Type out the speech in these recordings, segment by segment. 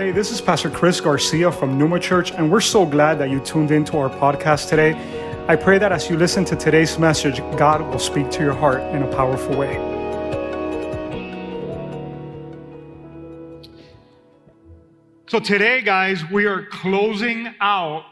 Hey, this is Pastor Chris Garcia from Numa Church, and we're so glad that you tuned into our podcast today. I pray that as you listen to today's message, God will speak to your heart in a powerful way. So, today, guys, we are closing out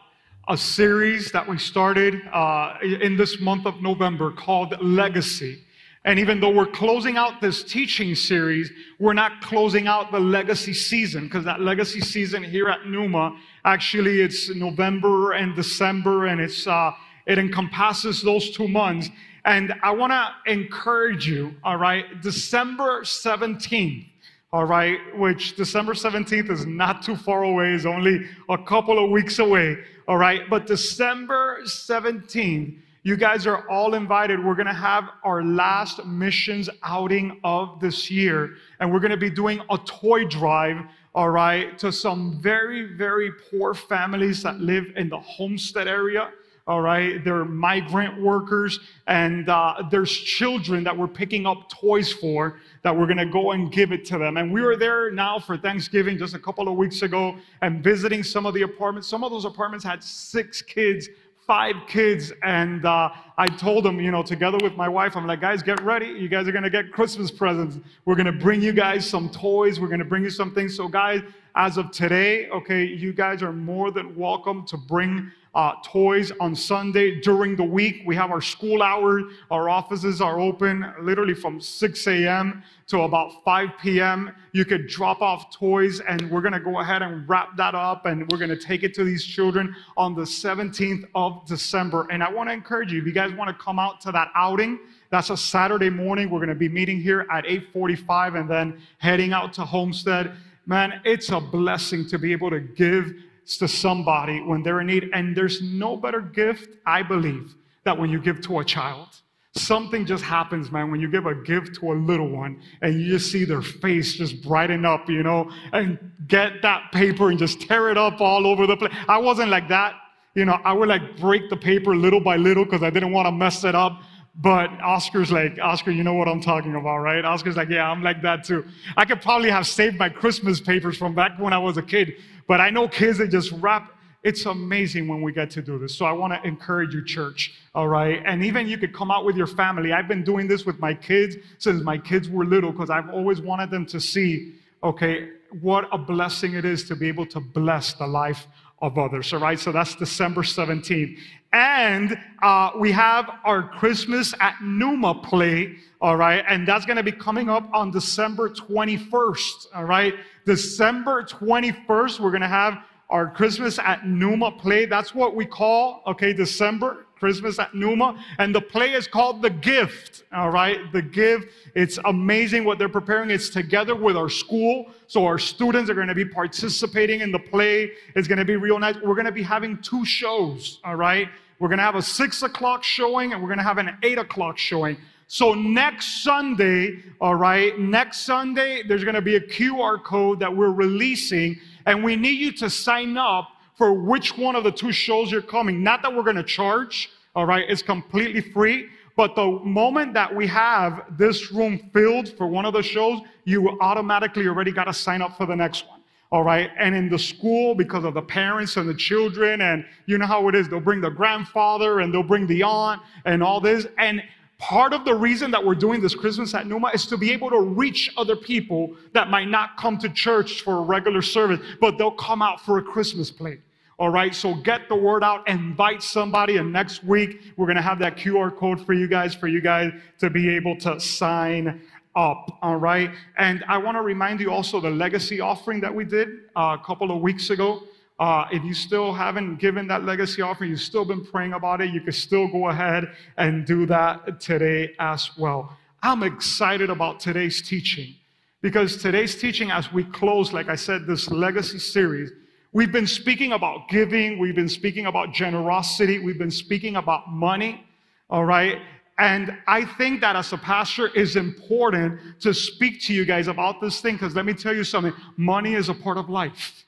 a series that we started uh, in this month of November called Legacy. And even though we're closing out this teaching series, we're not closing out the legacy season because that legacy season here at Numa, actually it's November and December and it's, uh, it encompasses those two months. And I want to encourage you, all right, December 17th, all right, which December 17th is not too far away, is only a couple of weeks away, all right, but December 17th, you guys are all invited. We're going to have our last missions outing of this year, and we're going to be doing a toy drive, all right, to some very, very poor families that live in the Homestead area. All right, they're migrant workers, and uh, there's children that we're picking up toys for that we're gonna go and give it to them. And we were there now for Thanksgiving just a couple of weeks ago and visiting some of the apartments. Some of those apartments had six kids five kids, and uh, I told them, you know, together with my wife, I'm like, guys, get ready. You guys are gonna get Christmas presents. We're gonna bring you guys some toys. We're gonna bring you some things. So, guys, as of today, okay, you guys are more than welcome to bring uh, toys on Sunday during the week. We have our school hours. Our offices are open literally from 6 a.m. to about 5 p.m. You could drop off toys, and we're going to go ahead and wrap that up, and we're going to take it to these children on the 17th of December. And I want to encourage you, if you guys want to come out to that outing, that's a Saturday morning. We're going to be meeting here at 8:45 and then heading out to Homestead. Man, it's a blessing to be able to give to somebody when they're in need. And there's no better gift, I believe, that when you give to a child. Something just happens, man, when you give a gift to a little one and you just see their face just brighten up, you know, and get that paper and just tear it up all over the place. I wasn't like that. You know, I would like break the paper little by little because I didn't want to mess it up. But Oscar's like, Oscar, you know what I'm talking about, right? Oscar's like, yeah, I'm like that too. I could probably have saved my Christmas papers from back when I was a kid, but I know kids that just wrap. It's amazing when we get to do this. So I want to encourage you, church, all right? And even you could come out with your family. I've been doing this with my kids since my kids were little because I've always wanted them to see, okay, what a blessing it is to be able to bless the life of others. All right, so that's December 17th. And uh, we have our Christmas at Numa play, all right, and that's going to be coming up on December 21st, all right. December 21st, we're going to have our Christmas at Numa play. That's what we call, okay, December Christmas at Numa. And the play is called The Gift. All right. The Gift. It's amazing what they're preparing. It's together with our school. So our students are going to be participating in the play. It's going to be real nice. We're going to be having two shows. All right. We're going to have a six o'clock showing and we're going to have an eight o'clock showing. So next Sunday, all right, next Sunday, there's going to be a QR code that we're releasing and we need you to sign up for which one of the two shows you're coming. Not that we're going to charge, all right? It's completely free. But the moment that we have this room filled for one of the shows, you automatically already got to sign up for the next one. All right. And in the school, because of the parents and the children, and you know how it is, they'll bring the grandfather and they'll bring the aunt and all this. And part of the reason that we're doing this Christmas at Numa is to be able to reach other people that might not come to church for a regular service, but they'll come out for a Christmas play. All right, so get the word out, invite somebody, and next week we're gonna have that QR code for you guys, for you guys to be able to sign up. All right, and I wanna remind you also the legacy offering that we did uh, a couple of weeks ago. Uh, if you still haven't given that legacy offering, you've still been praying about it, you can still go ahead and do that today as well. I'm excited about today's teaching because today's teaching, as we close, like I said, this legacy series, We've been speaking about giving, we've been speaking about generosity, we've been speaking about money, all right? And I think that as a pastor is important to speak to you guys about this thing because let me tell you something money is a part of life.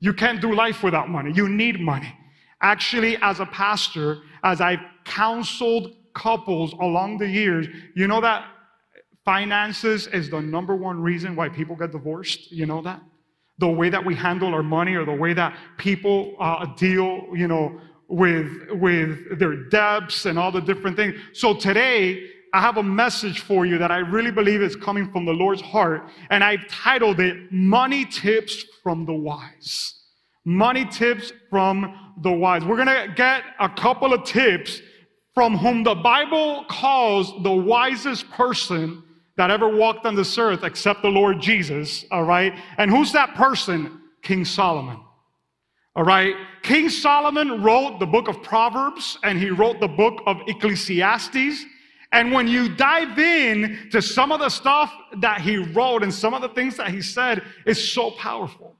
You can't do life without money. You need money. Actually, as a pastor, as I've counseled couples along the years, you know that finances is the number one reason why people get divorced? You know that? The way that we handle our money or the way that people uh, deal, you know, with, with their debts and all the different things. So today, I have a message for you that I really believe is coming from the Lord's heart, and I've titled it Money Tips from the Wise. Money Tips from the Wise. We're gonna get a couple of tips from whom the Bible calls the wisest person that ever walked on this earth except the Lord Jesus, all right? And who's that person? King Solomon. All right. King Solomon wrote the book of Proverbs and he wrote the book of Ecclesiastes. And when you dive in to some of the stuff that he wrote and some of the things that he said is so powerful.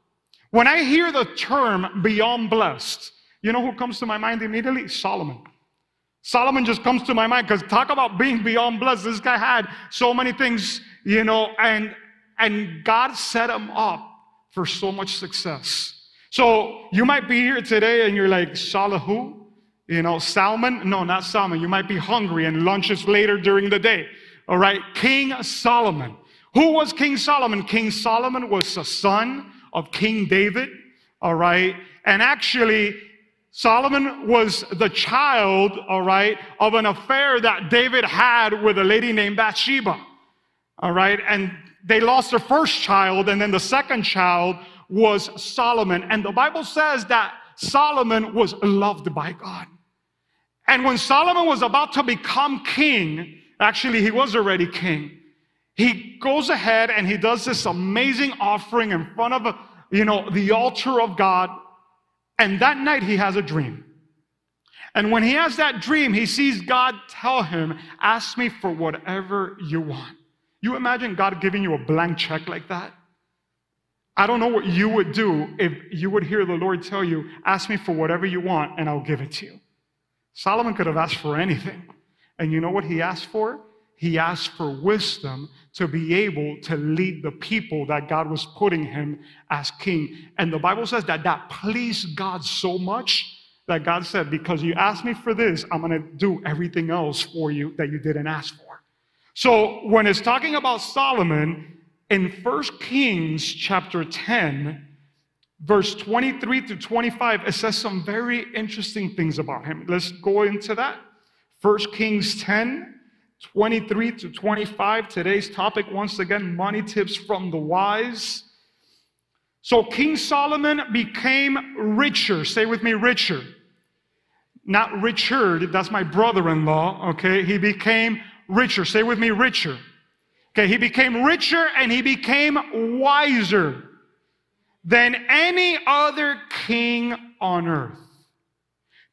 When I hear the term beyond blessed, you know who comes to my mind immediately? Solomon. Solomon just comes to my mind because talk about being beyond blessed. This guy had so many things, you know, and and God set him up for so much success. So you might be here today and you're like, Salahu, you know, salmon? No, not salmon. You might be hungry and lunch is later during the day. All right. King Solomon. Who was King Solomon? King Solomon was a son of King David. All right. And actually, Solomon was the child, all right, of an affair that David had with a lady named Bathsheba. All right. And they lost their first child, and then the second child was Solomon. And the Bible says that Solomon was loved by God. And when Solomon was about to become king, actually, he was already king. He goes ahead and he does this amazing offering in front of, you know, the altar of God. And that night he has a dream. And when he has that dream, he sees God tell him, Ask me for whatever you want. You imagine God giving you a blank check like that? I don't know what you would do if you would hear the Lord tell you, Ask me for whatever you want, and I'll give it to you. Solomon could have asked for anything. And you know what he asked for? He asked for wisdom to be able to lead the people that God was putting him as king. And the Bible says that that pleased God so much that God said, Because you asked me for this, I'm going to do everything else for you that you didn't ask for. So when it's talking about Solomon in 1 Kings chapter 10, verse 23 to 25, it says some very interesting things about him. Let's go into that. 1 Kings 10, 23 to 25. Today's topic, once again, money tips from the wise. So King Solomon became richer. Say with me, richer. Not Richard, that's my brother in law, okay? He became richer. Say with me, richer. Okay, he became richer and he became wiser than any other king on earth.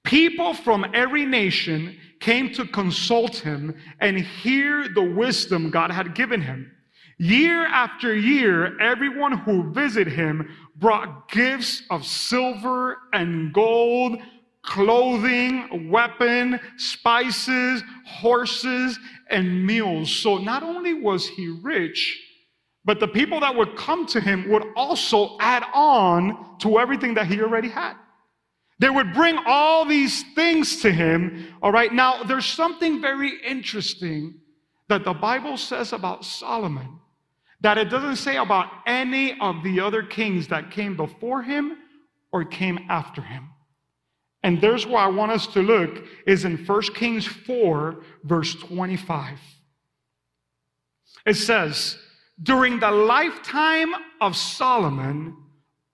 People from every nation came to consult him and hear the wisdom God had given him. Year after year, everyone who visited him brought gifts of silver and gold, clothing, weapon, spices, horses, and mules. So not only was he rich, but the people that would come to him would also add on to everything that he already had. They would bring all these things to him. All right. Now, there's something very interesting that the Bible says about Solomon that it doesn't say about any of the other kings that came before him or came after him. And there's where I want us to look is in 1 Kings 4, verse 25. It says, during the lifetime of Solomon,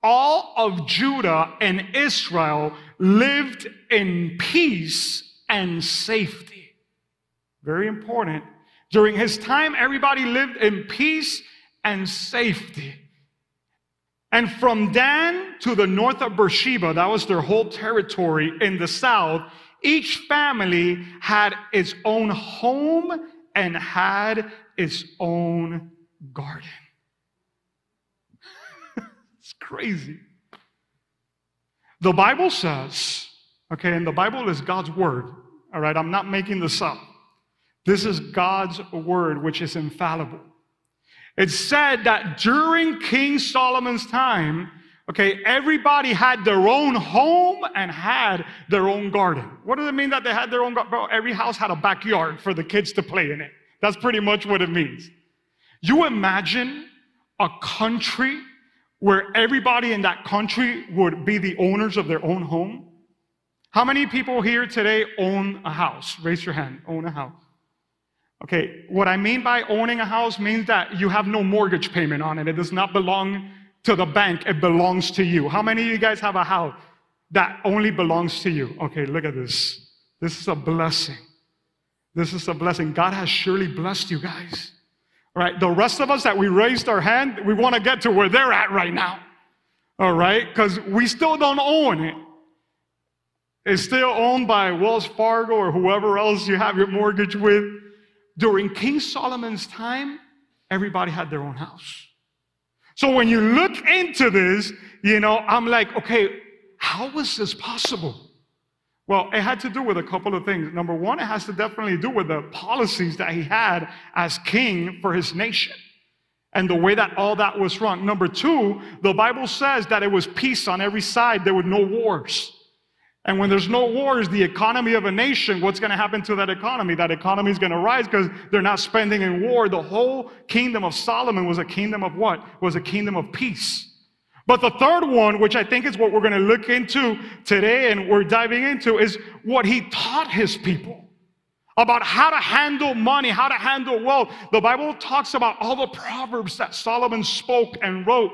all of Judah and Israel lived in peace and safety. Very important. During his time, everybody lived in peace and safety. And from Dan to the north of Beersheba, that was their whole territory in the south, each family had its own home and had its own garden. Crazy. The Bible says, okay, and the Bible is God's word, all right? I'm not making this up. This is God's word, which is infallible. It said that during King Solomon's time, okay, everybody had their own home and had their own garden. What does it mean that they had their own garden? Every house had a backyard for the kids to play in it. That's pretty much what it means. You imagine a country where everybody in that country would be the owners of their own home? How many people here today own a house? Raise your hand. Own a house. Okay, what I mean by owning a house means that you have no mortgage payment on it. It does not belong to the bank, it belongs to you. How many of you guys have a house that only belongs to you? Okay, look at this. This is a blessing. This is a blessing. God has surely blessed you guys. Right, the rest of us that we raised our hand, we want to get to where they're at right now. All right, because we still don't own it. It's still owned by Wells Fargo or whoever else you have your mortgage with. During King Solomon's time, everybody had their own house. So when you look into this, you know, I'm like, okay, how was this possible? Well, it had to do with a couple of things. Number one, it has to definitely do with the policies that he had as king for his nation and the way that all that was run. Number two, the Bible says that it was peace on every side, there were no wars. And when there's no wars, the economy of a nation, what's going to happen to that economy? That economy is going to rise because they're not spending in war. The whole kingdom of Solomon was a kingdom of what? Was a kingdom of peace. But the third one, which I think is what we're going to look into today and we're diving into, is what he taught his people about how to handle money, how to handle wealth. The Bible talks about all the proverbs that Solomon spoke and wrote.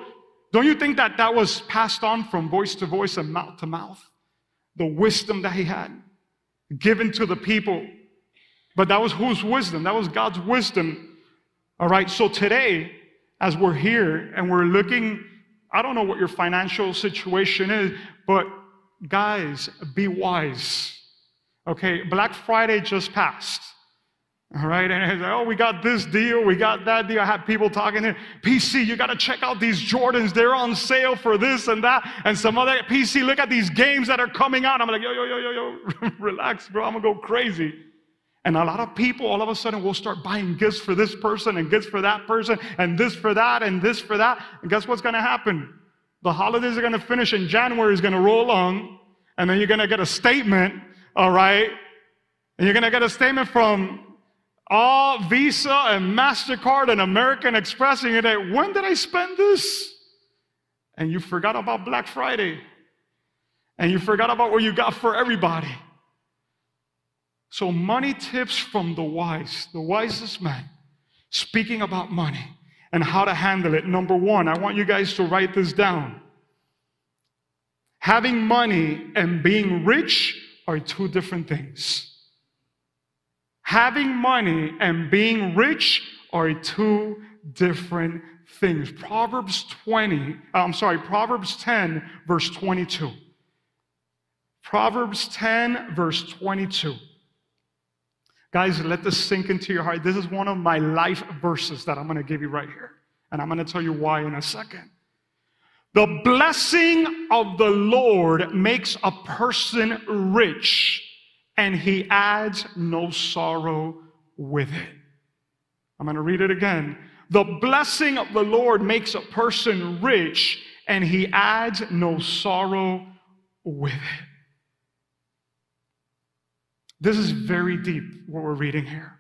Don't you think that that was passed on from voice to voice and mouth to mouth? the wisdom that he had given to the people. But that was whose wisdom? That was God's wisdom. All right, so today, as we're here and we're looking, I don't know what your financial situation is, but guys, be wise. Okay, Black Friday just passed. All right, and it's like, oh, we got this deal, we got that deal. I had people talking here, PC, you got to check out these Jordans. They're on sale for this and that. And some other PC, look at these games that are coming out. I'm like, yo, yo, yo, yo, yo, relax, bro. I'm gonna go crazy. And a lot of people all of a sudden will start buying gifts for this person and gifts for that person and this for that and this for that. And guess what's gonna happen? The holidays are gonna finish and January is gonna roll on, and then you're gonna get a statement, all right? And you're gonna get a statement from all Visa and MasterCard and American Express, and you're like, when did I spend this? And you forgot about Black Friday. And you forgot about what you got for everybody. So, money tips from the wise, the wisest man, speaking about money and how to handle it. Number one, I want you guys to write this down. Having money and being rich are two different things. Having money and being rich are two different things. Proverbs 20, uh, I'm sorry, Proverbs 10, verse 22. Proverbs 10, verse 22. Guys, let this sink into your heart. This is one of my life verses that I'm going to give you right here. And I'm going to tell you why in a second. The blessing of the Lord makes a person rich and he adds no sorrow with it. I'm going to read it again. The blessing of the Lord makes a person rich, and he adds no sorrow with it. This is very deep what we're reading here.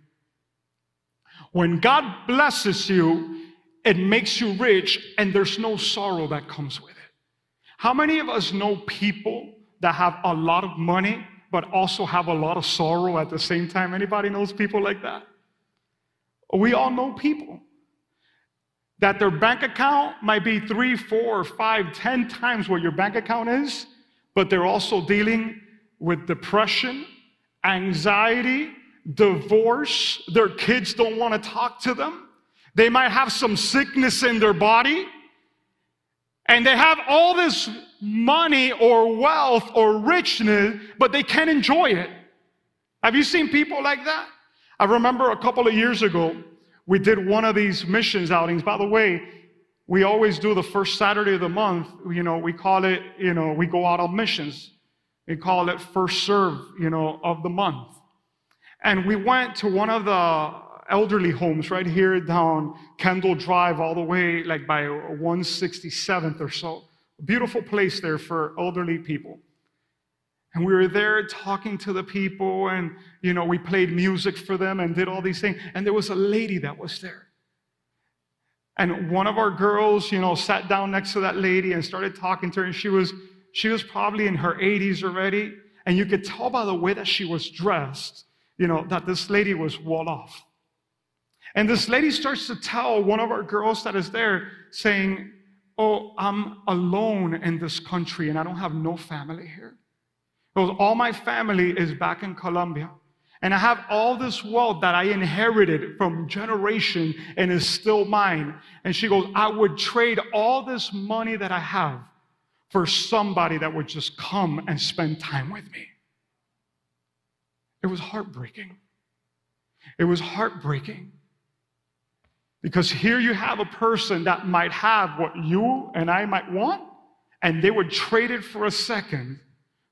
When God blesses you, it makes you rich, and there's no sorrow that comes with it. How many of us know people that have a lot of money but also have a lot of sorrow at the same time. Anybody knows people like that? We all know people that their bank account might be three, four, five, ten times what your bank account is, but they're also dealing with depression, anxiety, divorce. Their kids don't want to talk to them. They might have some sickness in their body. And they have all this money or wealth or richness, but they can't enjoy it. Have you seen people like that? I remember a couple of years ago, we did one of these missions outings. By the way, we always do the first Saturday of the month. You know, we call it, you know, we go out on missions. We call it first serve, you know, of the month. And we went to one of the elderly homes right here down Kendall Drive, all the way like by 167th or so. A beautiful place there for elderly people. And we were there talking to the people, and you know, we played music for them and did all these things. And there was a lady that was there. And one of our girls, you know, sat down next to that lady and started talking to her. And she was, she was probably in her 80s already. And you could tell by the way that she was dressed, you know, that this lady was well off. And this lady starts to tell one of our girls that is there, saying, Oh, I'm alone in this country and I don't have no family here. Because all my family is back in Colombia. And I have all this wealth that I inherited from generation and is still mine. And she goes, I would trade all this money that I have for somebody that would just come and spend time with me. It was heartbreaking. It was heartbreaking. Because here you have a person that might have what you and I might want, and they would trade it for a second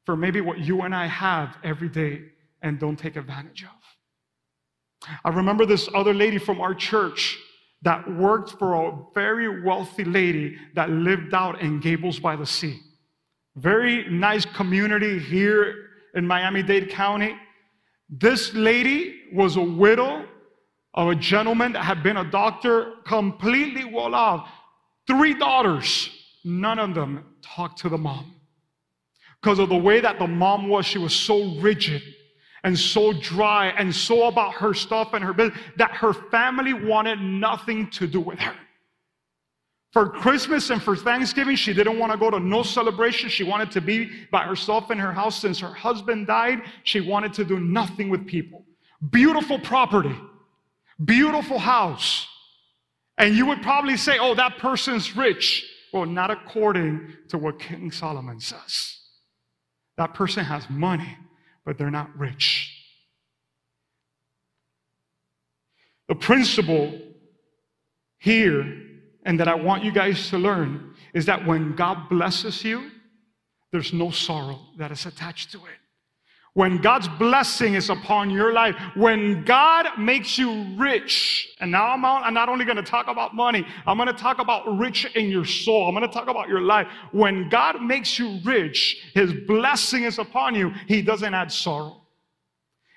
for maybe what you and I have every day and don't take advantage of. I remember this other lady from our church that worked for a very wealthy lady that lived out in Gables by the Sea. Very nice community here in Miami Dade County. This lady was a widow of a gentleman that had been a doctor, completely well off. Three daughters, none of them talked to the mom. Because of the way that the mom was, she was so rigid and so dry and so about her stuff and her business that her family wanted nothing to do with her. For Christmas and for Thanksgiving, she didn't want to go to no celebration. She wanted to be by herself in her house. Since her husband died, she wanted to do nothing with people. Beautiful property Beautiful house. And you would probably say, oh, that person's rich. Well, not according to what King Solomon says. That person has money, but they're not rich. The principle here, and that I want you guys to learn, is that when God blesses you, there's no sorrow that is attached to it. When God's blessing is upon your life, when God makes you rich, and now I'm, I'm not only going to talk about money, I'm going to talk about rich in your soul. I'm going to talk about your life. When God makes you rich, His blessing is upon you. He doesn't add sorrow.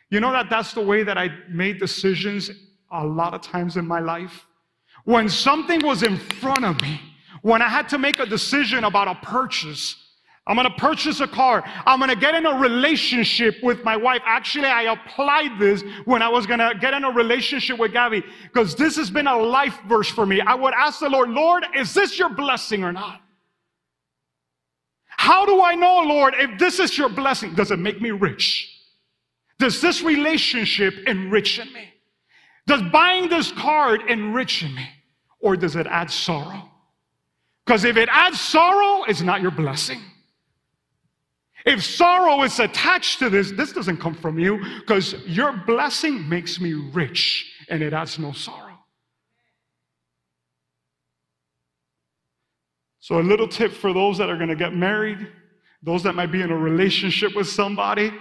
You know that that's the way that I made decisions a lot of times in my life. When something was in front of me, when I had to make a decision about a purchase, I'm to purchase a car. I'm to get in a relationship with my wife. Actually, I applied this when I was to get in a relationship with Gabby because this has been a life verse for me. I would ask the Lord, Lord, is this your blessing or not? How do I know, Lord, if this is your blessing? Does it make me rich? Does this relationship enrich me? Does buying this card enrich me? Or does it add sorrow? Because if it adds sorrow, it's not your blessing. If sorrow is attached to this, this doesn't come from you because your blessing makes me rich and it adds no sorrow. So, a little tip for those that are going to get married, those that might be in a relationship with somebody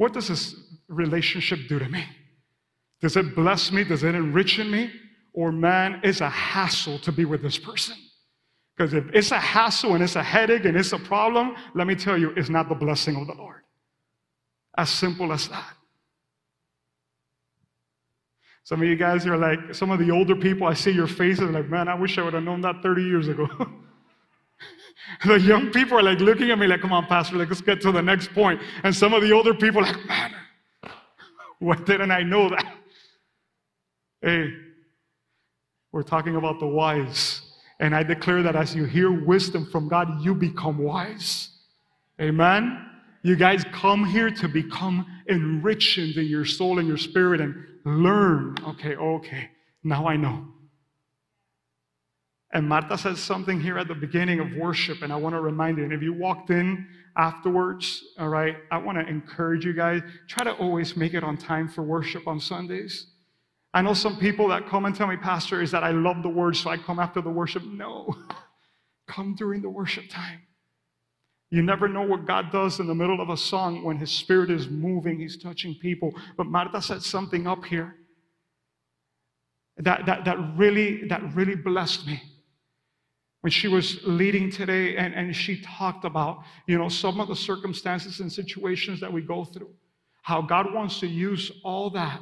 what does this relationship do to me? Does it bless me? Does it enrich me? Or, man, it's a hassle to be with this person. Because if it's a hassle and it's a headache and it's a problem, let me tell you, it's not the blessing of the Lord. As simple as that. Some of you guys are like, some of the older people, I see your faces like, man, I wish I would have known that 30 years ago. the young people are like looking at me like, come on, Pastor, like, let's get to the next point. And some of the older people are like, man, why didn't I know that? Hey, we're talking about the wise. And I declare that as you hear wisdom from God, you become wise. Amen. You guys come here to become enriched in your soul and your spirit and learn. Okay, okay, now I know. And Marta says something here at the beginning of worship, and I want to remind you. And if you walked in afterwards, all right, I want to encourage you guys try to always make it on time for worship on Sundays. I know some people that come and tell me, Pastor, is that I love the word, so I come after the worship. No, come during the worship time. You never know what God does in the middle of a song when His Spirit is moving, He's touching people. But Marta said something up here that, that, that, really, that really blessed me when she was leading today and, and she talked about you know some of the circumstances and situations that we go through how god wants to use all that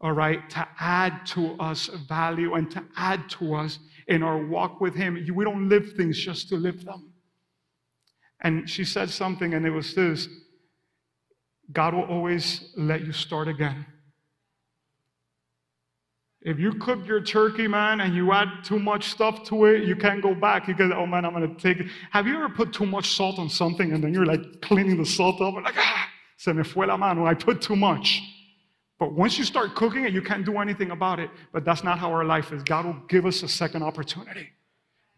all right, to add to us value and to add to us in our walk with Him. We don't live things just to live them. And she said something, and it was this God will always let you start again. If you cook your turkey, man, and you add too much stuff to it, you can't go back. You go, oh man, I'm gonna take it. Have you ever put too much salt on something and then you're like cleaning the salt up? Like, ah, se me fue la mano, I put too much. But once you start cooking it, you can't do anything about it. But that's not how our life is. God will give us a second opportunity.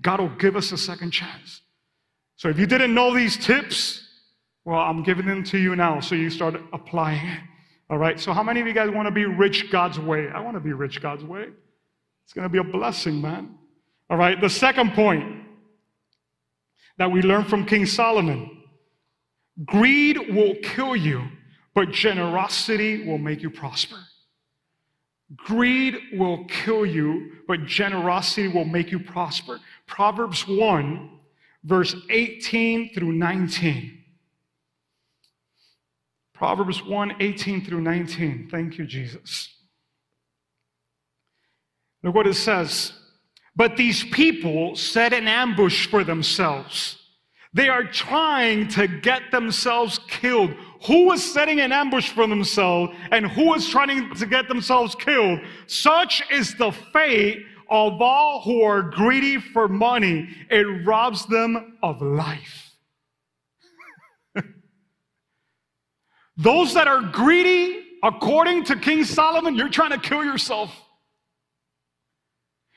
God will give us a second chance. So if you didn't know these tips, well, I'm giving them to you now so you start applying it. All right, so how many of you guys want to be rich God's way? I want to be rich God's way. It's going to be a blessing, man. All right, the second point that we learn from King Solomon greed will kill you, but generosity will make you prosper. Greed will kill you, but generosity will make you prosper. Proverbs 1, verse 18 through 19. Proverbs 1 18 through 19. Thank you, Jesus. Look what it says. But these people set an ambush for themselves. They are trying to get themselves killed. Who is setting an ambush for themselves and who is trying to get themselves killed? Such is the fate of all who are greedy for money. It robs them of life. Those that are greedy, according to King Solomon, you're trying to kill yourself.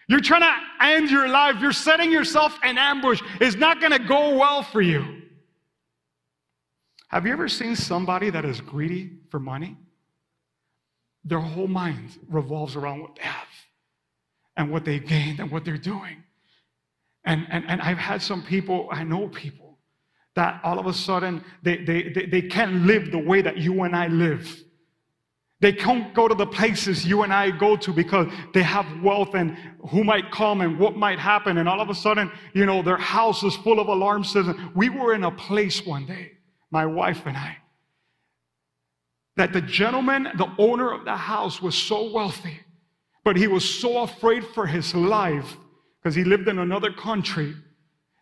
You're trying to end your life. You're setting yourself an ambush. It's not going to go well for you. Have you ever seen somebody that is greedy for money? Their whole mind revolves around what they have and what they gained and what they're doing. And, and, and I've had some people, I know people that all of a sudden they, they, they, they can't live the way that you and I live. They can't go to the places you and I go to because they have wealth and who might come and what might happen. And all of a sudden, you know, their house is full of alarm systems. We were in a place one day, my wife and I, that the gentleman, the owner of the house, was so wealthy, but he was so afraid for his life because he lived in another country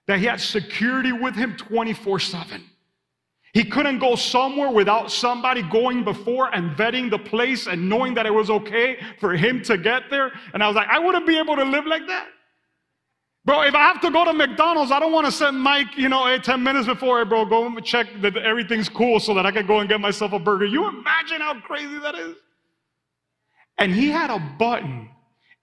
that he had security with him 24 7. He couldn't go somewhere without somebody going before and vetting the place and knowing that it was okay for him to get there. And I was like, I wouldn't be able to live like that. Bro, if I have to go to McDonald's, I don't want to send Mike, you know, hey, 10 minutes before, hey, bro, go check that everything's cool so that I can go and get myself a burger. You imagine how crazy that is? And he had a button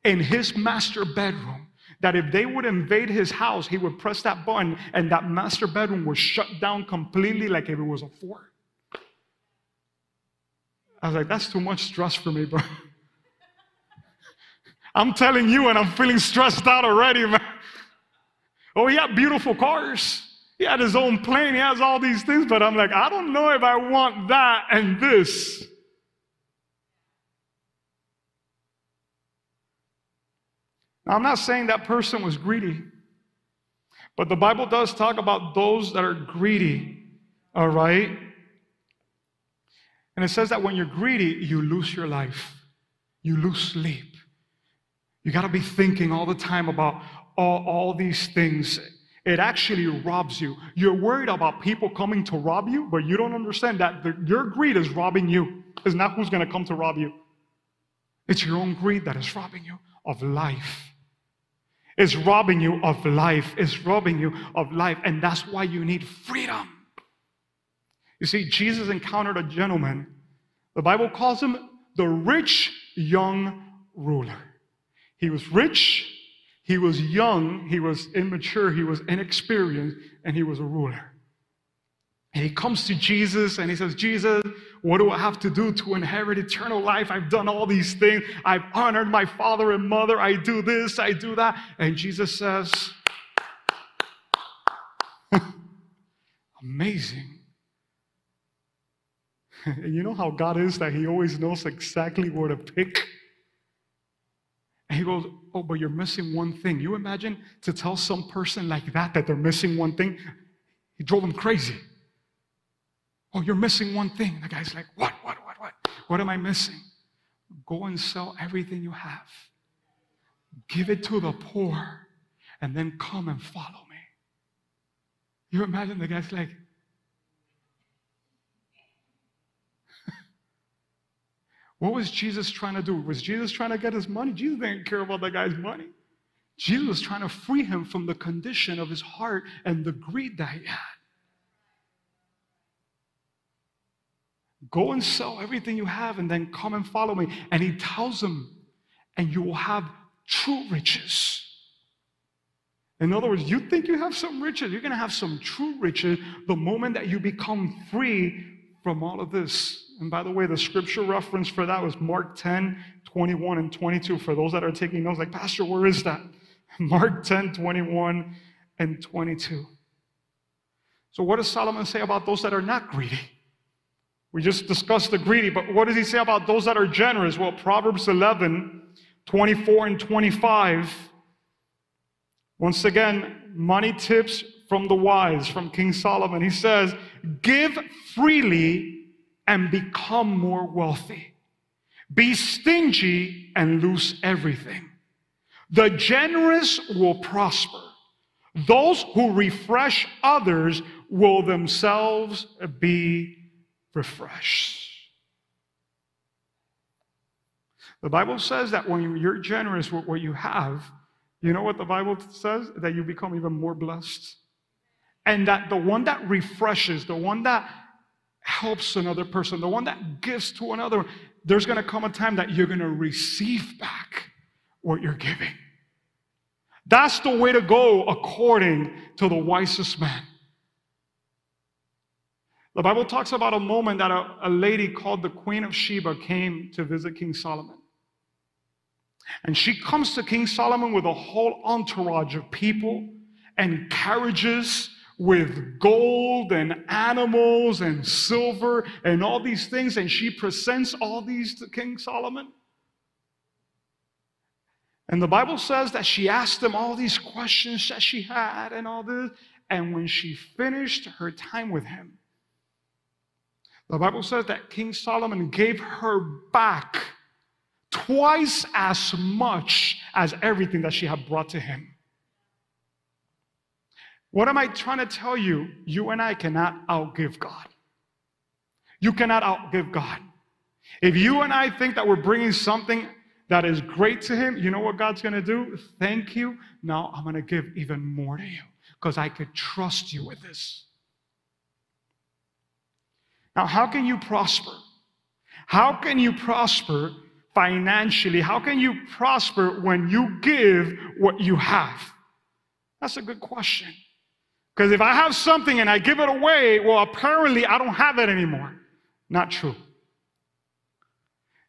in his master bedroom that if they would invade his house, he would press that button and that master bedroom was shut down completely like if it was a fort. I was like, that's too much stress for me, bro. I'm telling you, and I'm feeling stressed out already, man. Oh, he had beautiful cars. He had his own plane. He has all these things, but I'm like, I don't know if I want that and this. Now, I'm not saying that person was greedy, but the Bible does talk about those that are greedy, all right? And it says that when you're greedy, you lose your life, you lose sleep. You got to be thinking all the time about all, all these things. It actually robs you. You're worried about people coming to rob you, but you don't understand that the, your greed is robbing you. It's not who's going to come to rob you. It's your own greed that is robbing you of life is robbing you of life, is robbing you of life. And that's why you need freedom. You see, Jesus encountered a gentleman. The Bible calls him the rich young ruler. He was rich, he was young, he was immature, he was inexperienced, and he was a ruler. And he comes to Jesus and he says, Jesus, what do I have to do to inherit eternal life? I've done all these things. I've honored my father and mother. I do this, I do that. And Jesus says, Amazing. and you know how God is that He always knows exactly where to pick? And He goes, Oh, but you're missing one thing. You imagine to tell some person like that that they're missing one thing? He drove them crazy. Oh, you're missing one thing. The guy's like, What, what, what, what? What am I missing? Go and sell everything you have, give it to the poor, and then come and follow me. You imagine the guy's like, what was Jesus trying to do? Was Jesus trying to get his money? Jesus didn't care about the guy's money. Jesus was trying to free him from the condition of his heart and the greed that he had. Go and sell everything you have and then come and follow me. And he tells him, and you will have true riches. In other words, you think you have some riches, you're going to have some true riches the moment that you become free from all of this. And by the way, the scripture reference for that was Mark 10, 21 and 22. For those that are taking notes, like, Pastor, where is that? Mark 10, 21 and 22. So, what does Solomon say about those that are not greedy? We just discussed the greedy, but what does he say about those that are generous? Well, Proverbs 11, 24 and 25. Once again, money tips from the wise, from King Solomon. He says, Give freely and become more wealthy. Be stingy and lose everything. The generous will prosper. Those who refresh others will themselves be refreshed. The Bible says that when you're generous with what you have, you know what the Bible says? That you become even more blessed. And that the one that refreshes, the one that helps another person, the one that gives to another, there's going to come a time that you're going to receive back what you're giving. That's the way to go according to the wisest man. The Bible talks about a moment that a, a lady called the Queen of Sheba came to visit King Solomon. And she comes to King Solomon with a whole entourage of people and carriages with gold and animals and silver and all these things. And she presents all these to King Solomon. And the Bible says that she asked him all these questions that she had and all this. And when she finished her time with him, the Bible says that King Solomon gave her back twice as much as everything that she had brought to him. What am I trying to tell you? You and I cannot outgive God. You cannot outgive God. If you and I think that we're bringing something that is great to Him, you know what God's going to do? Thank you. Now I'm going to give even more to you because I could trust you with this. Now, how can you prosper? How can you prosper financially? How can you prosper when you give what you have? That's a good question. Because if I have something and I give it away, well, apparently I don't have it anymore. Not true.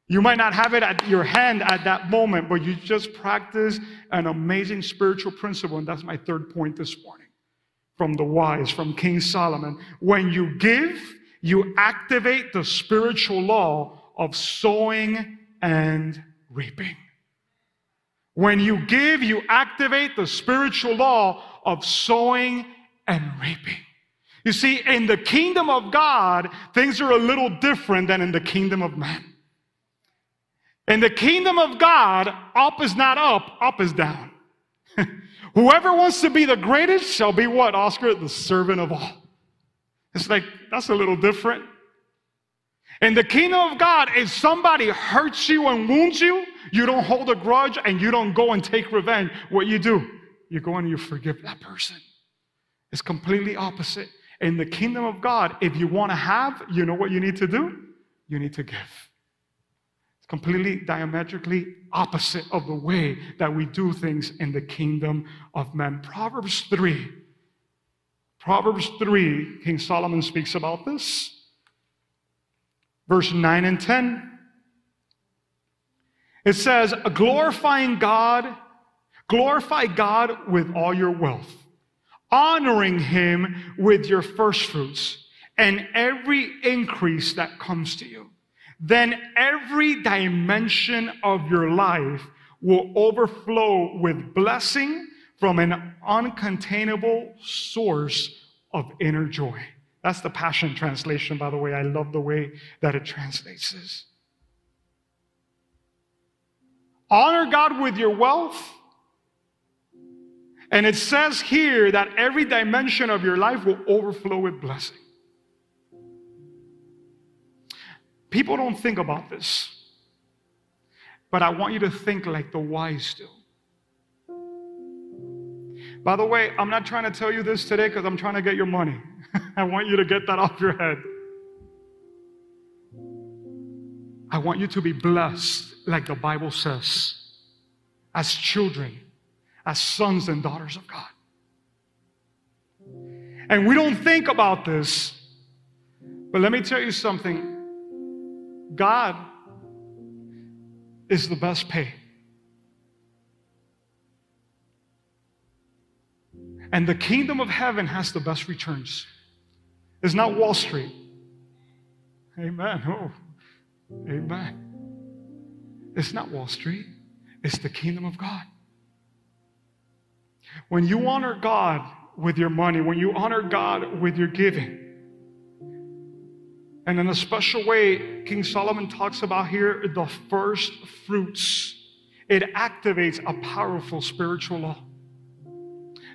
You might not have it at your hand at that moment, but you just practice an amazing spiritual principle. And that's my third point this morning from the wise, from King Solomon. When you give, you activate the spiritual law of sowing and reaping. When you give, you activate the spiritual law of sowing and reaping. You see, in the kingdom of God, things are a little different than in the kingdom of man. In the kingdom of God, up is not up, up is down. Whoever wants to be the greatest shall be what, Oscar? The servant of all. It's like, that's a little different. In the kingdom of God, if somebody hurts you and wounds you, you don't hold a grudge and you don't go and take revenge. What you do, you go and you forgive that person. It's completely opposite. In the kingdom of God, if you want to have, you know what you need to do? You need to give. It's completely diametrically opposite of the way that we do things in the kingdom of men. Proverbs 3. Proverbs 3, King Solomon speaks about this. Verse 9 and 10. It says, glorifying God, glorify God with all your wealth honoring him with your first fruits and every increase that comes to you. Then every dimension of your life will overflow with blessing from an uncontainable source of inner joy. That's the Passion Translation, by the way. I love the way that it translates this. Honor God with your wealth And it says here that every dimension of your life will overflow with blessing. People don't think about this, but I want you to think like the wise do. By the way, I'm not trying to tell you this today because I'm trying to get your money. I want you to get that off your head. I want you to be blessed like the Bible says, as children, as sons and daughters of God. And we don't think about this, but let me tell you something God is the best pay. And the kingdom of heaven has the best returns. It's not Wall Street. Amen. Oh, amen. It's not Wall Street, it's the kingdom of God. When you honor God with your money, when you honor God with your giving, and in a special way, King Solomon talks about here the first fruits. It activates a powerful spiritual law.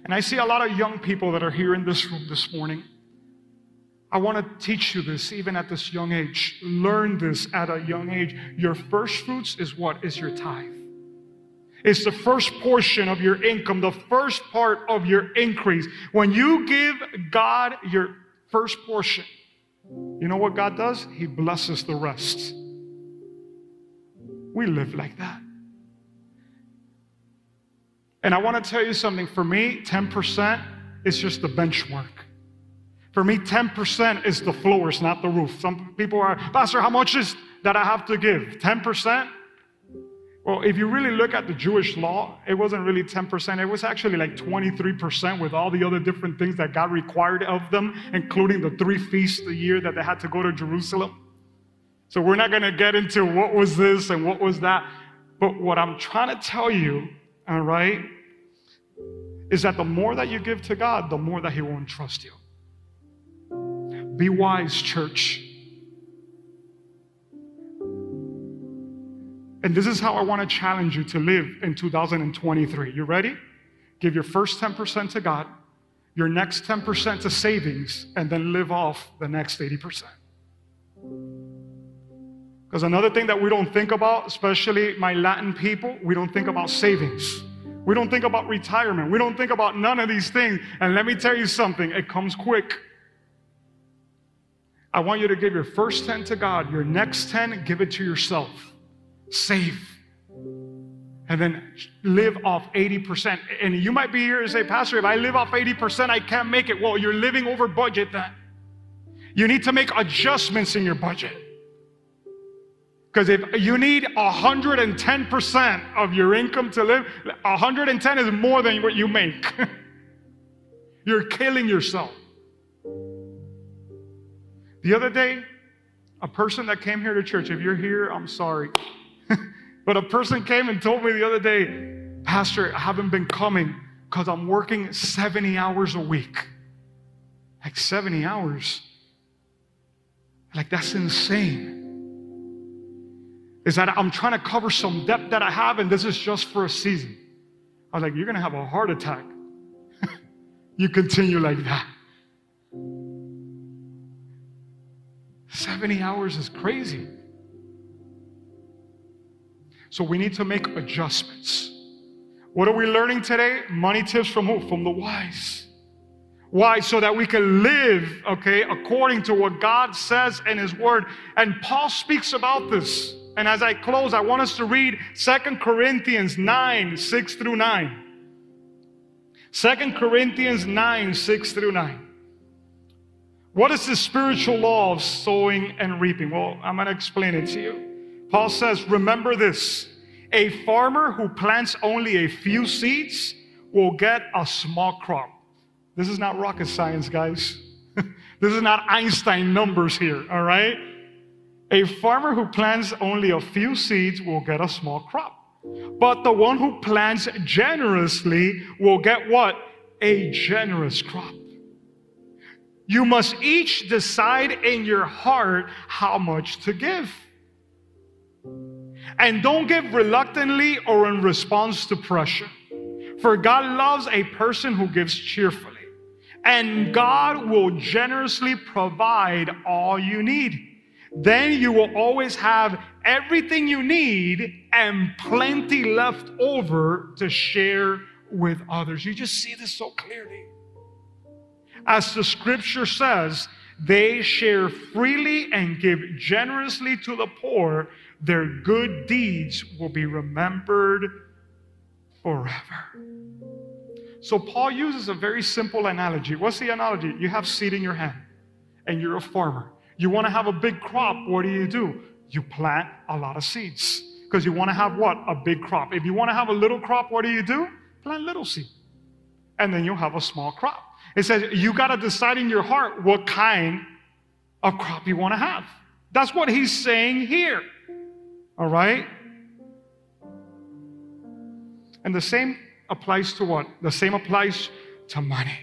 And I see a lot of young people that are here in this room this morning. I want to teach you this even at this young age. Learn this at a young age. Your first fruits is what? Is your tithe. It's the first portion of your income, the first part of your increase. When you give God your first portion, you know what God does? He blesses the rest. We live like that. And I want to tell you something. For me, 10% is just the benchmark. For me, 10% is the floor, it's not the roof. Some people are, Pastor, how much is that I have to give? 10%? Well, if you really look at the Jewish law, it wasn't really 10%. It was actually like 23% with all the other different things that God required of them, including the three feasts a year that they had to go to Jerusalem. So we're not going to get into what was this and what was that. But what I'm trying to tell you, all right, is that the more that you give to God, the more that He will entrust you. Be wise, church. And this is how I want to challenge you to live in 2023. You ready? Give your first 10% to God, your next 10% to savings, and then live off the next 80%. Because another thing that we don't think about, especially my Latin people, we don't think about savings. We don't think about retirement. We don't think about none of these things. And let me tell you something, it comes quick. I want you to give your first 10 to God, your next 10, give it to yourself. Save. And then live off 80%. And you might be here and say, Pastor, if I live off 80%, I can't make it. Well, you're living over budget then. You need to make adjustments in your budget. Because if you need 110% of your income to live, 110 is more than what you make. you're killing yourself. The other day, a person that came here to church, if you're here, I'm sorry. but a person came and told me the other day, Pastor, I haven't been coming because I'm working 70 hours a week. Like 70 hours. Like, that's insane. Is that I'm trying to cover some debt that I have, and this is just for a season. I was like, You're going to have a heart attack. you continue like that. 70 hours is crazy. So we need to make adjustments. What are we learning today? Money tips from who? From the wise. Why? So that we can live, okay, according to what God says in His Word. And Paul speaks about this. And as I close, I want us to read Second Corinthians 9, 6 through 9. 2 Corinthians 9, 6 through 9. What is the spiritual law of sowing and reaping? Well, I'm going to explain it to you. Paul says, Remember this a farmer who plants only a few seeds will get a small crop. This is not rocket science, guys. this is not Einstein numbers here, all right? A farmer who plants only a few seeds will get a small crop. But the one who plants generously will get what? A generous crop. You must each decide in your heart how much to give. And don't give reluctantly or in response to pressure. For God loves a person who gives cheerfully. And God will generously provide all you need. Then you will always have everything you need and plenty left over to share with others. You just see this so clearly. As the scripture says, they share freely and give generously to the poor. Their good deeds will be remembered forever. So, Paul uses a very simple analogy. What's the analogy? You have seed in your hand and you're a farmer. You want to have a big crop. What do you do? You plant a lot of seeds because you want to have what? A big crop. If you want to have a little crop, what do you do? Plant little seed. And then you'll have a small crop. It says you got to decide in your heart what kind of crop you want to have. That's what he's saying here. All right? And the same applies to what? The same applies to money.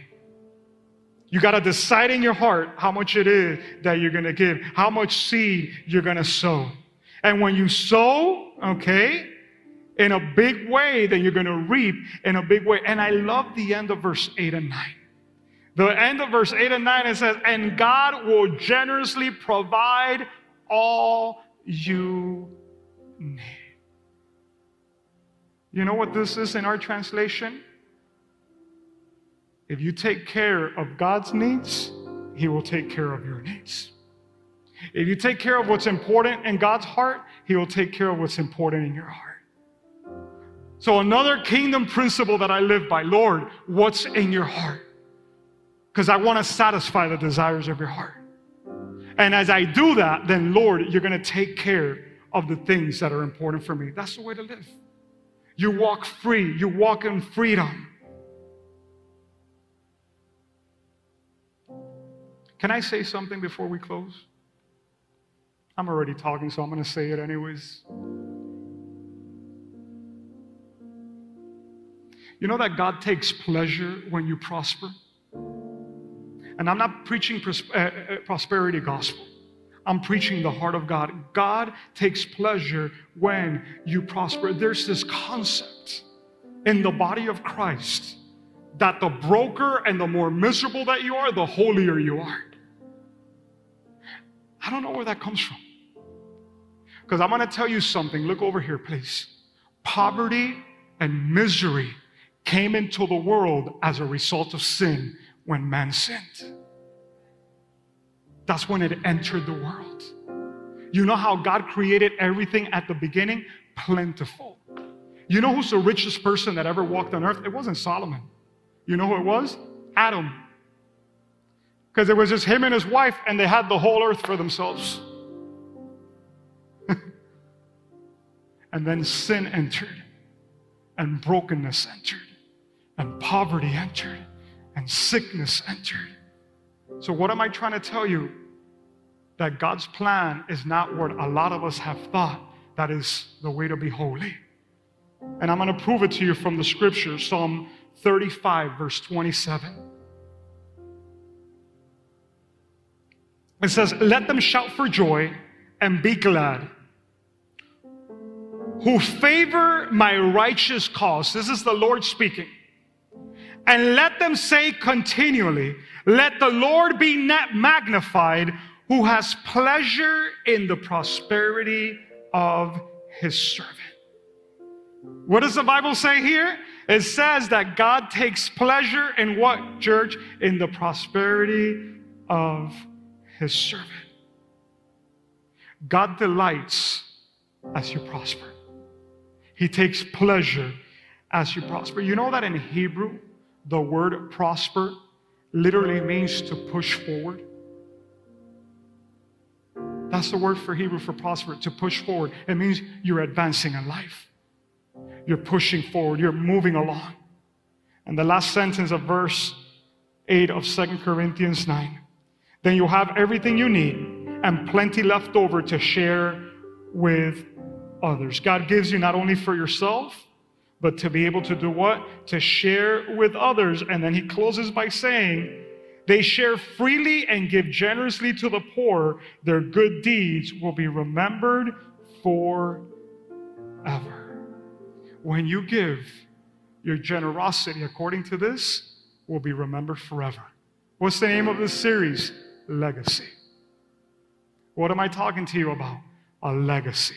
You got to decide in your heart how much it is that you're going to give, how much seed you're going to sow. And when you sow, okay, in a big way, then you're going to reap in a big way. And I love the end of verse 8 and 9. The end of verse 8 and 9, it says, And God will generously provide all you need. You know what this is in our translation? If you take care of God's needs, He will take care of your needs. If you take care of what's important in God's heart, He will take care of what's important in your heart. So, another kingdom principle that I live by Lord, what's in your heart? Because I want to satisfy the desires of your heart. And as I do that, then, Lord, you're going to take care of the things that are important for me. That's the way to live. You walk free, you walk in freedom. Can I say something before we close? I'm already talking, so I'm going to say it anyways. You know that God takes pleasure when you prosper? And I'm not preaching pros- uh, uh, prosperity gospel. I'm preaching the heart of God. God takes pleasure when you prosper. There's this concept in the body of Christ that the broker and the more miserable that you are, the holier you are. I don't know where that comes from. Because I'm going to tell you something. Look over here, please. Poverty and misery came into the world as a result of sin when man sinned. That's when it entered the world. You know how God created everything at the beginning? Plentiful. You know who's the richest person that ever walked on earth? It wasn't Solomon. You know who it was? Adam. Because it was just him and his wife, and they had the whole earth for themselves. and then sin entered, and brokenness entered, and poverty entered, and sickness entered. So, what am I trying to tell you? that God's plan is not what a lot of us have thought that is the way to be holy. And I'm going to prove it to you from the scripture, Psalm 35, verse 27. It says, Let them shout for joy and be glad. Who favor my righteous cause. This is the Lord speaking. And let them say continually, Let the Lord be magnified who has pleasure in the prosperity of his servant. What does the Bible say here? It says that God takes pleasure in what, church? In the prosperity of his servant. God delights as you prosper. He takes pleasure as you prosper. You know that in Hebrew, the word prosper literally means to push forward. That's the word for Hebrew for prosper, to push forward. It means you're advancing in life. You're pushing forward, you're moving along. And the last sentence of verse 8 of Second Corinthians 9 then you'll have everything you need and plenty left over to share with others. God gives you not only for yourself, but to be able to do what? To share with others. And then he closes by saying, they share freely and give generously to the poor. Their good deeds will be remembered forever. When you give, your generosity, according to this, will be remembered forever. What's the name of this series? Legacy. What am I talking to you about? A legacy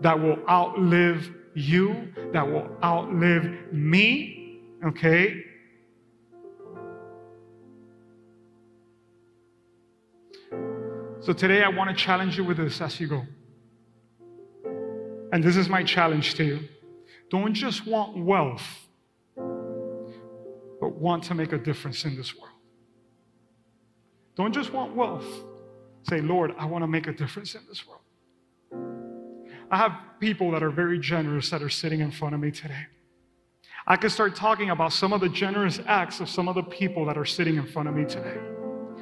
that will outlive you, that will outlive me, okay? So today I want to challenge you with this as you go. And this is my challenge to you. Don't just want wealth, but want to make a difference in this world. Don't just want wealth. Say, Lord, I want to make a difference in this world. I have people that are very generous that are sitting in front of me today. I could start talking about some of the generous acts of some of the people that are sitting in front of me today.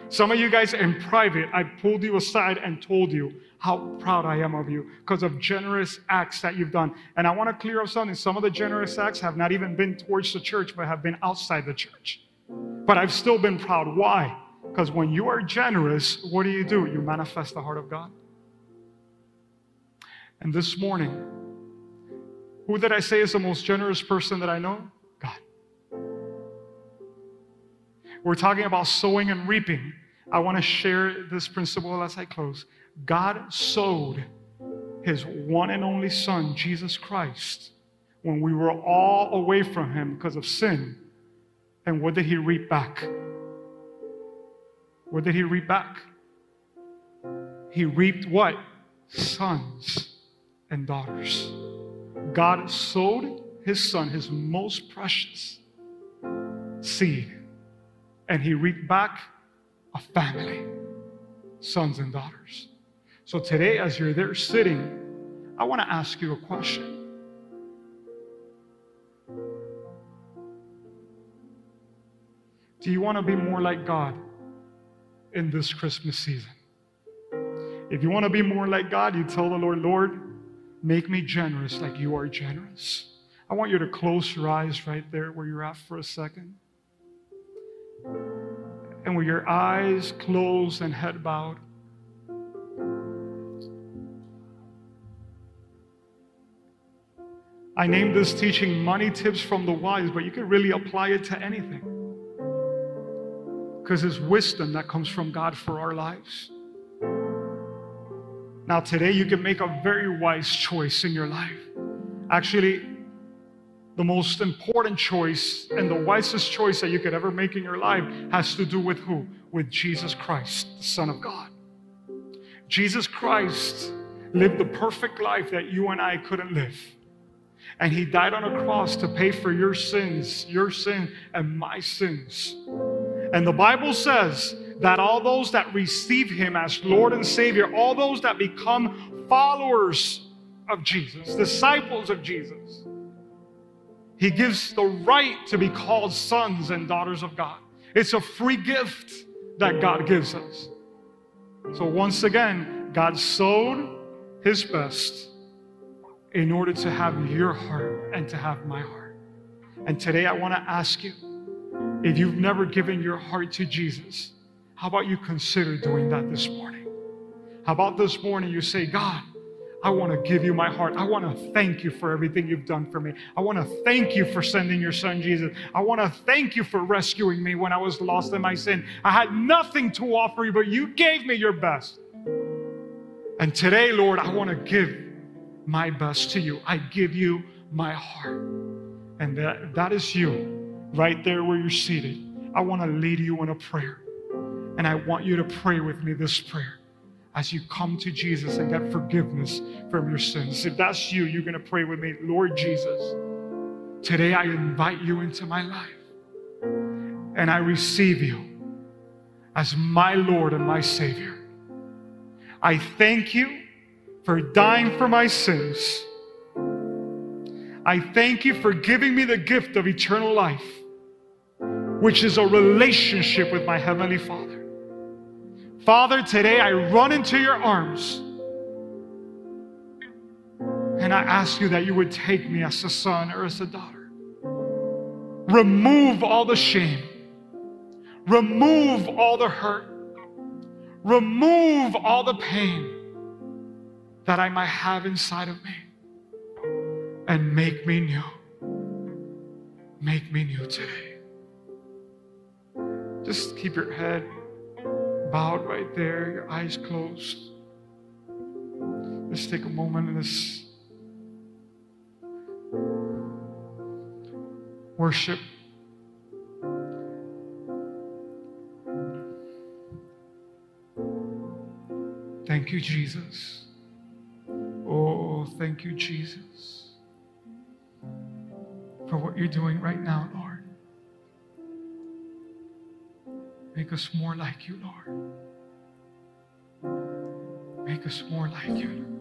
Some of you guys in private, I pulled you aside and told you how proud I am of you because of generous acts that you've done. And I want to clear up something. Some of the generous acts have not even been towards the church, but have been outside the church. But I've still been proud. Why? Because when you are generous, what do you do? You manifest the heart of God. And this morning, who did I say is the most generous person that I know? God. We're talking about sowing and reaping. I want to share this principle as I close. God sowed his one and only Son, Jesus Christ, when we were all away from him because of sin. And what did he reap back? What did he reap back? He reaped what? Sons and daughters. God sowed his son, his most precious seed and he reaped back a family, sons and daughters. So today, as you're there sitting, I want to ask you a question. Do you want to be more like God in this Christmas season? If you want to be more like God, you tell the Lord, Lord, make me generous like you are generous. I want you to close your eyes right there where you're at for a second and with your eyes closed and head bowed. I named this teaching Money Tips from the Wise, but you can really apply it to anything. Because it's wisdom that comes from God for our lives. Now, today you can make a very wise choice in your life. Actually, the most important choice and the wisest choice that you could ever make in your life has to do with who? With Jesus Christ, the Son of God. Jesus Christ lived the perfect life that you and I couldn't live. And he died on a cross to pay for your sins, your sin, and my sins. And the Bible says that all those that receive him as Lord and Savior, all those that become followers of Jesus, disciples of Jesus, he gives the right to be called sons and daughters of God. It's a free gift that God gives us. So, once again, God sowed His best in order to have your heart and to have my heart. And today, I want to ask you if you've never given your heart to Jesus, how about you consider doing that this morning? How about this morning you say, God, I want to give you my heart. I want to thank you for everything you've done for me. I want to thank you for sending your son Jesus. I want to thank you for rescuing me when I was lost in my sin. I had nothing to offer you, but you gave me your best. And today, Lord, I want to give my best to you. I give you my heart. And that, that is you right there where you're seated. I want to lead you in a prayer. And I want you to pray with me this prayer as you come to Jesus and get forgiveness from your sins. If that's you, you're going to pray with me, Lord Jesus, today I invite you into my life and I receive you as my Lord and my Savior. I thank you for dying for my sins. I thank you for giving me the gift of eternal life, which is a relationship with my Heavenly Father. Father, today I run into your arms. And I ask you that you would take me as a son or as a daughter. Remove all the shame. Remove all the hurt. Remove all the pain that I might have inside of me and make me new. Make me new today. Just keep your head bowed right there, your eyes closed. Let's take a moment in this worship. Thank you, Jesus. Oh, thank you, Jesus, for what you're doing right now, Lord. Make us more like you, Lord. Make us more like you.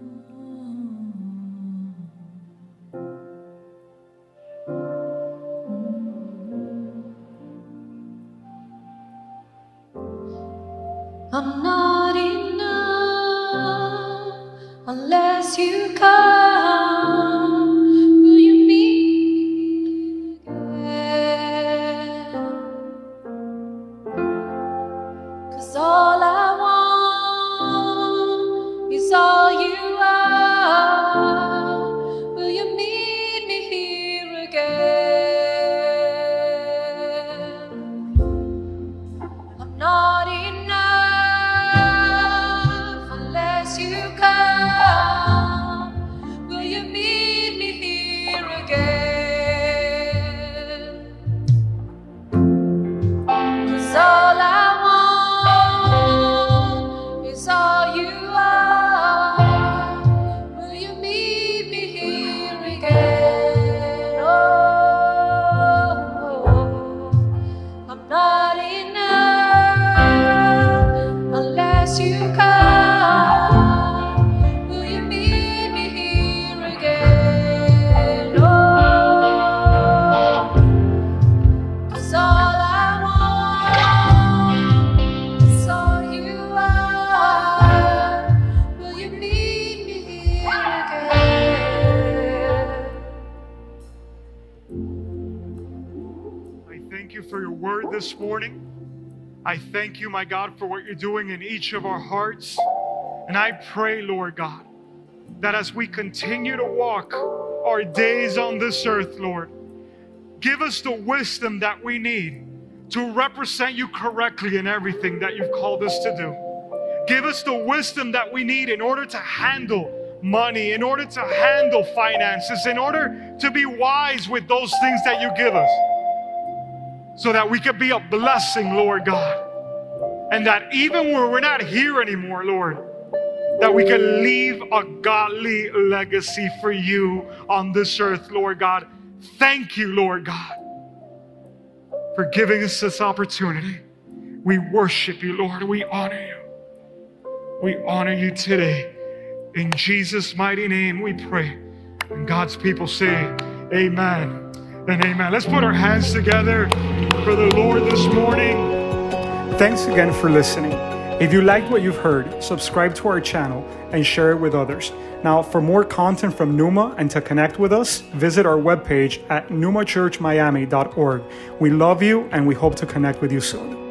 For your word this morning. I thank you, my God, for what you're doing in each of our hearts. And I pray, Lord God, that as we continue to walk our days on this earth, Lord, give us the wisdom that we need to represent you correctly in everything that you've called us to do. Give us the wisdom that we need in order to handle money, in order to handle finances, in order to be wise with those things that you give us so that we could be a blessing, Lord God. And that even when we're not here anymore, Lord, that we can leave a godly legacy for you on this earth, Lord God. Thank you, Lord God, for giving us this opportunity. We worship you, Lord. We honor you. We honor you today. In Jesus' mighty name, we pray. And God's people say, Amen and amen. Let's put our hands together for the Lord this morning. Thanks again for listening. If you liked what you've heard, subscribe to our channel and share it with others. Now, for more content from Numa and to connect with us, visit our webpage at numachurchmiami.org. We love you and we hope to connect with you soon.